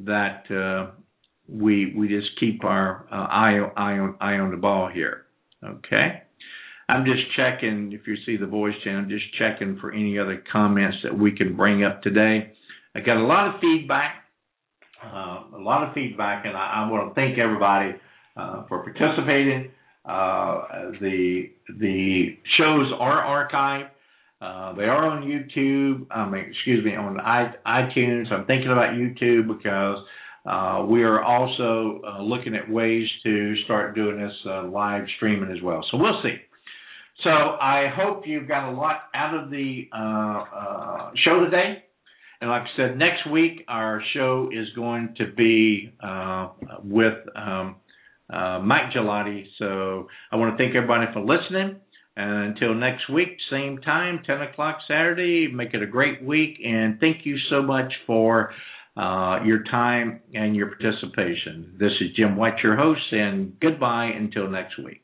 that uh, we we just keep our uh, eye eye on eye on the ball here. Okay. I'm just checking if you see the voice channel, just checking for any other comments that we can bring up today. I got a lot of feedback uh, a lot of feedback, and I, I want to thank everybody uh, for participating. The the shows are archived. Uh, they are on YouTube. I mean, excuse me, on iTunes. I'm thinking about YouTube because uh, we are also uh, looking at ways to start doing this uh, live streaming as well. So we'll see. So I hope you've got a lot out of the uh, show today. And like I said, next week our show is going to be with um, Mike Ghilotti. So I want to thank everybody for listening. And until next week, same time, 10 o'clock Saturday, make it a great week. And thank you so much for uh, your time and your participation. This is Jim White, your host, and goodbye until next week.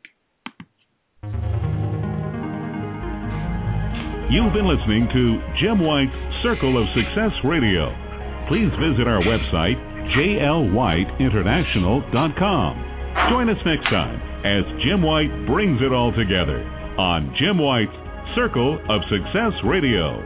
You've been listening to Jim White's Circle of Success Radio. Please visit our website, jlwhiteinternational.com. Join us next time as Jim White brings it all together on Jim White's Circle of Success Radio.